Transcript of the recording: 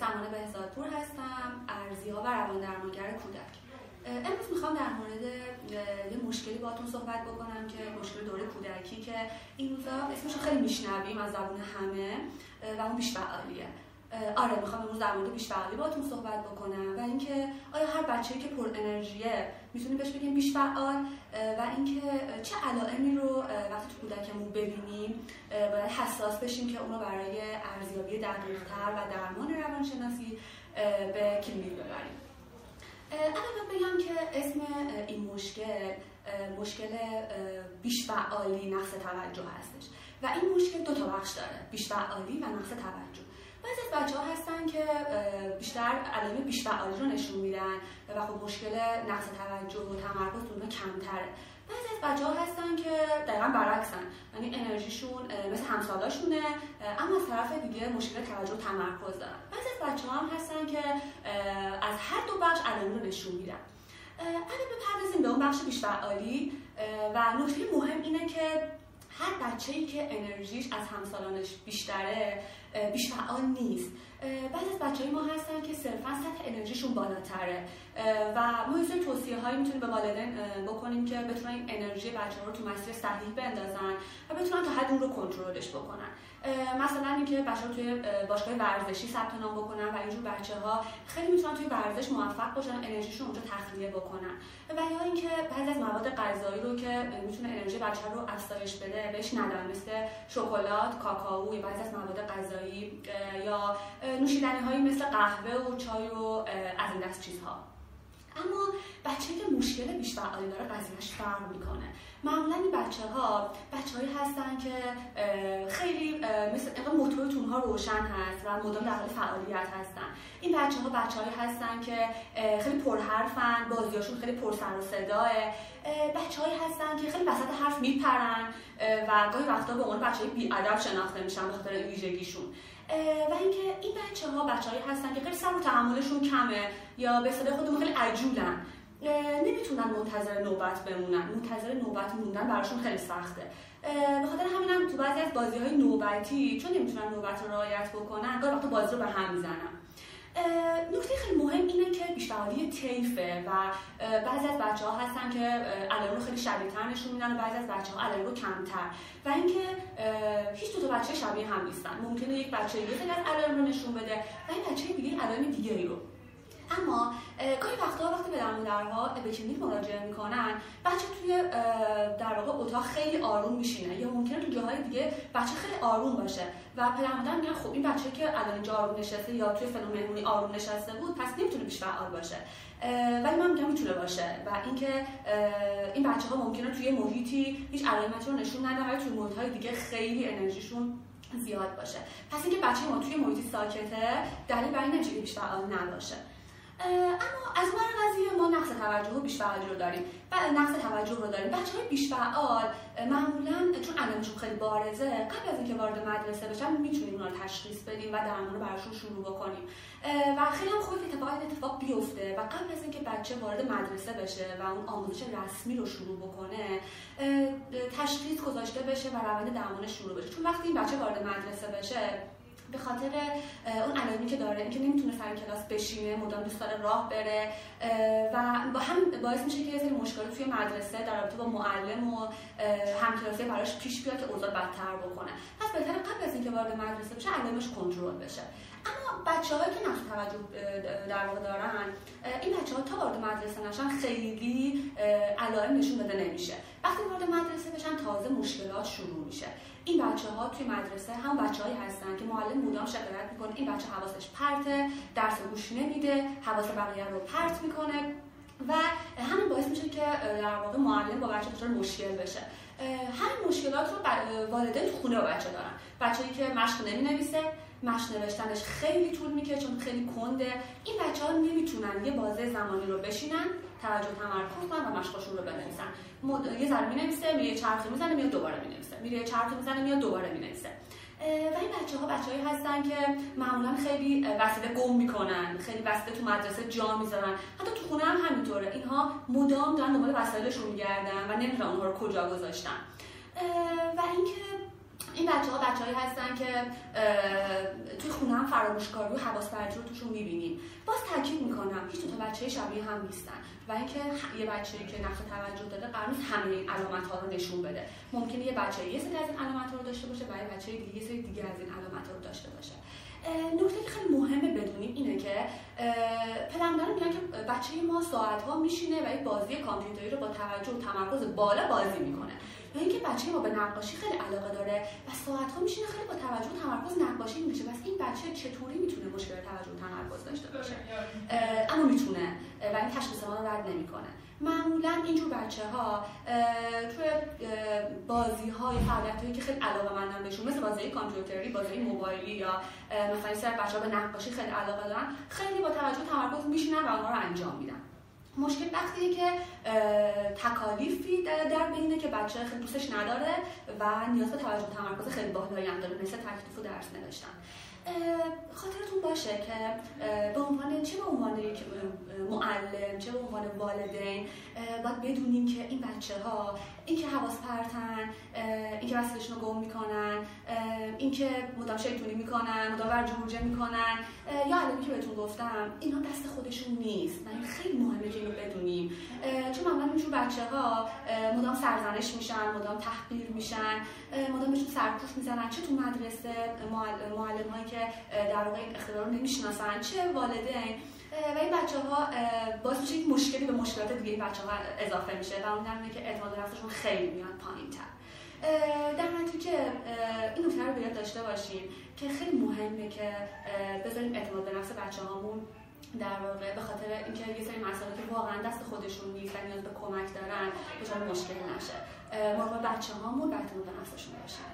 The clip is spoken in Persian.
سمانه بهزادپور هستم ارزیا و روان درمانگر کودک. امروز می‌خوام در مورد یه مشکلی باهاتون صحبت بکنم که مشکل دوره کودکی که این روزا اسمش خیلی میشنویم از زبون همه و اون بیش فعالیه. آره می‌خوام امروز در مورد بیش فعالی باهاتون صحبت بکنم و اینکه آیا هر بچه‌ای که پر انرژیه می‌تونیم بهش بگیم بیش فعال و اینکه چه علائمی رو وقتی تو کودکمون ببینیم باید حساس بشیم که اون برای ارزیابی دقیقتر و درمان روانشناسی به کلینیک ببریم. اول بگم که اسم این مشکل مشکل بیش فعالی نقص توجه هستش. و این مشکل دو تا بخش داره بیش فعالی و نقص توجه. بعضی از بچه ها هستن که بیشتر علائم بیش فعالی رو نشون میدن و خب مشکل نقص توجه و تمرکز اونها کمتره. بعضی از بچه ها هستن که دقیقا برعکسن. یعنی انرژیشون مثل همسالاشونه اما از طرف دیگه مشکل توجه و تمرکز دارن. بعضی از بچه ها هم هستن که از هر دو بخش علائم رو نشون میدن. اگه بپردازیم به اون بخش بیش فعالی و نکته مهم اینه که هر بچه ای که انرژیش از همسالانش بیشتره بیش فعال نیست. بعضی از بچه های ما هستن که صرفا سطح انرژیشون بالاتره. و ما یه توصیه هایی می‌تونیم به والدین بکنیم که بتونن انرژی بچه ها رو تو مسیر صحیح بندازن. و بتونن تا حد اون رو کنترلش بکنن. مثلا اینکه بچه ها توی باشگاه ورزشی ثبت نام بکنن و اینجور بچه ها خیلی می‌تونن توی ورزش موفق باشن انرژیشون اونجا تخلیه بکنن. و یا اینکه بعضی از مواد غذایی رو که می‌تونه انرژی بچه رو افزایش بده بهش ندن مثل شکلات کاکائو یا بعضی از مواد غذایی یا نوشیدنی هایی مثل قهوه و چای و از این دست چیزها. اما بچه که مشکل بیش فعالی داره قضیهش فرق می‌کنه. معمولا این بچه ها بچه هستن که خیلی مثل انقدر موتورتون ها روشن هست و مدام در حال فعالیت هستن. این بچه ها بچه هستن که خیلی پرحرفن بازیاشون خیلی پر سر و صداه. بچه هایی هستن که خیلی وسط حرف میپرن و گاهی وقتا به عنوان بچه های بیادب شناخته میشن به خاطر ویژگیشون. و اینکه این بچه ها بچه هستن که خیلی سر و تحملشون کمه یا به صدای خودمون خیلی عجولن. نمی‌تونن منتظر نوبت بمونن. منتظر نوبت موندن براشون خیلی سخته. به خاطر همینم تو بعضی از بازی های نوبتی چون نمی‌تونن نوبت رو رعایت بکنن گاهی وقتا بازی رو به هم می‌زنن. نکته خیلی مهم اینه که بیشتری تیفه و بعضی از بچه ها هستن که علائم رو خیلی شبیه نشون میدن و بعضی از بچه ها رو کمتر. و اینکه هیچ دو تا بچه شبیه هم نیستن. ممکنه یک بچه یه از علائم رو نشون بده و این بچه دیگه علائم دیگری رو. اما گاهی وقتا وقتی به درها به کلینیک مراجعه می‌کنن بچه توی در واقع اتاق خیلی آروم میشینه یا ممکنه تو جاهای دیگه بچه خیلی آروم باشه و پدر مادر میگن خب این بچه که الان اینجا آروم نشسته یا توی فلان آروم نشسته بود پس نمی‌تونه بیش فعال باشه. ولی من میگم می‌تونه باشه و اینکه این بچه ها ممکنه توی محیطی هیچ علائمتی رو نشون نده ولی توی محیط های دیگه خیلی انرژیشون زیاد باشه. پس اینکه بچه ما توی محیطی ساکته دلیل برای نمیشه که بیش فعال نباشه. اما از اون قضیه ما نقص توجه و بیش فعالی رو داریم. و نقص توجه رو داریم. بچه های بیش فعال معمولا چون علائمشون خیلی بارزه قبل از اینکه وارد مدرسه بشن می‌تونیم اونا رو تشخیص بدیم و درمان رو براشون شروع بکنیم. و خیلی هم خوبه که اتفاق اتفاق بیفته و قبل از اینکه بچه وارد مدرسه بشه و اون آموزش رسمی رو شروع بکنه تشخیص گذاشته بشه و روند درمان شروع بشه. چون وقتی این بچه وارد مدرسه بشه به خاطر اون علائمی که داره اینکه نمی‌تونه سر کلاس بشینه مدام دوست داره راه بره و با هم باعث میشه که یه مشکلات توی مدرسه در رابطه با معلم و همکلاسی براش پیش بیاد که اوضاع بدتر بکنه. پس بهتره قبل از اینکه وارد مدرسه بشه علائمش کنترل بشه. اما بچه هایی که نقص توجه در واقع دارن این بچه ها تا وارد مدرسه نشن خیلی علائم نشون داده نمیشه. وقتی وارد مدرسه بشن تازه مشکلات شروع میشه. این بچه ها توی مدرسه هم بچه هایی هستن که معلم مدام شکایت می‌کنه. این بچه حواسش پرته درس گوش نمیده حواس بقیه رو پرت می‌کنه و همین باعث میشه که در واقع معلم با بچه دچار مشکل بشه. همین مشکلات رو والدین تو خونه با بچه دارن. بچه‌ای که مشق نمی‌نویسه مشق نوشتنش خیلی طول می‌کشه چون خیلی کنده. این بچه ها نمی‌تونن یه بازه زمانی رو بشینن توجه تمرکز کنن و مشقاشون رو بنویسن. یه ذره می‌نویسه میره چرخی می‌زنه میاد دوباره می‌نویسه. میره چرخی می‌زنه میاد دوباره می‌نویسه. و این بچه ها بچه هستن که معمولا خیلی وسیله گم می‌کنن خیلی وسیله تو مدرسه جا می‌ذارن. حتی تو خونه هم همینطوره. اینها مدام دارن دنبال وسایلشون میگردن و نمی‌دونن اونها رو کجا گذاشتن. و اینکه این بچه ها بچه هستن که توی خونه هم فراموشکاری و حواس رو توشون می‌بینیم. باز تاکید می‌کنم هیچ تا بچه شبیه هم نیستن و اینکه یه بچه‌ای که نقص توجه داره قرار نیست همه این علامت ها رو نشون بده. ممکنه یه بچه یه سری از این علامت ها رو داشته باشه و یه بچه دیگه یه سری دیگه از این علامت ها رو داشته باشه. نکته که خیلی مهمه بدونیم اینه که پدرمادران میگن که بچه ما ساعت ها میشینه و یک بازی کامپیوتری رو با توجه و تمرکز بالا بازی می‌کنه. بچه ما به نقاشی خیلی علاقه داره و ساعت ها میشینه خیلی با توجه و تمرکز نقاشی میشه. بس این بچه چطوری می‌تونه مشکل توجه و تمرکز داشته باشه؟ اما می‌تونه و این تشخیص ما رد نمی‌کنه. معمولا اینجور بچه ها توی بازی های فعالیت هایی که خیلی علاقه مندن بهشون مثل بازی کامپیوتری بازی موبایلی یا مثلا سر بچه ها به نقاشی خیلی علاقه دارن خیلی با توجه تمرکز میشینن و اونها رو انجام میدن. مشکل وقتیه که تکالیفی در بینه که بچه خیلی دوستش نداره و نیاز به توجه تمرکز خیلی بالایی هم داره. مثل تکلیف و درس نوشتن. خاطرتون باشه که به عنوان چه به عنوان یک معلم چه به عنوان والدین باید بدونیم که این بچه ها این که حواس پرتن این که وسیلشون رو گم می‌کنن این که مدام شیطونی می‌کنن مدام ورجوجه می‌کنن یا علمی که بهتون گفتم اینا دست خودشون نیست. من خیلی مهمه که اینو بدونیم. چون معمولا اینجور بچه ها مدام سرزنش میشن مدام تحقیر میشن مدام بهشون سرکوف می‌زنن. چه تو مدرسه معلم هایی که در واقع این اختراع رو نمی‌شناسن چه والدین. و این بچه ها باعث میشه یک مشکلی به مشکلات دیگه این بچه ها اضافه میشه و اون در که اعتماد نفسشون خیلی میاد پایین تر در نتیجه این نکته رو باید داشته باشیم که خیلی مهمه که بذاریم اعتماد به نفس بچه هامون در واقع به خاطر اینکه یه سری مسائلی که واقعا دست خودشون نیست و نیاز به کمک دارن دچار مشکل نشه. مراقب بچه هامون به اعتماد به نفسشون باشن.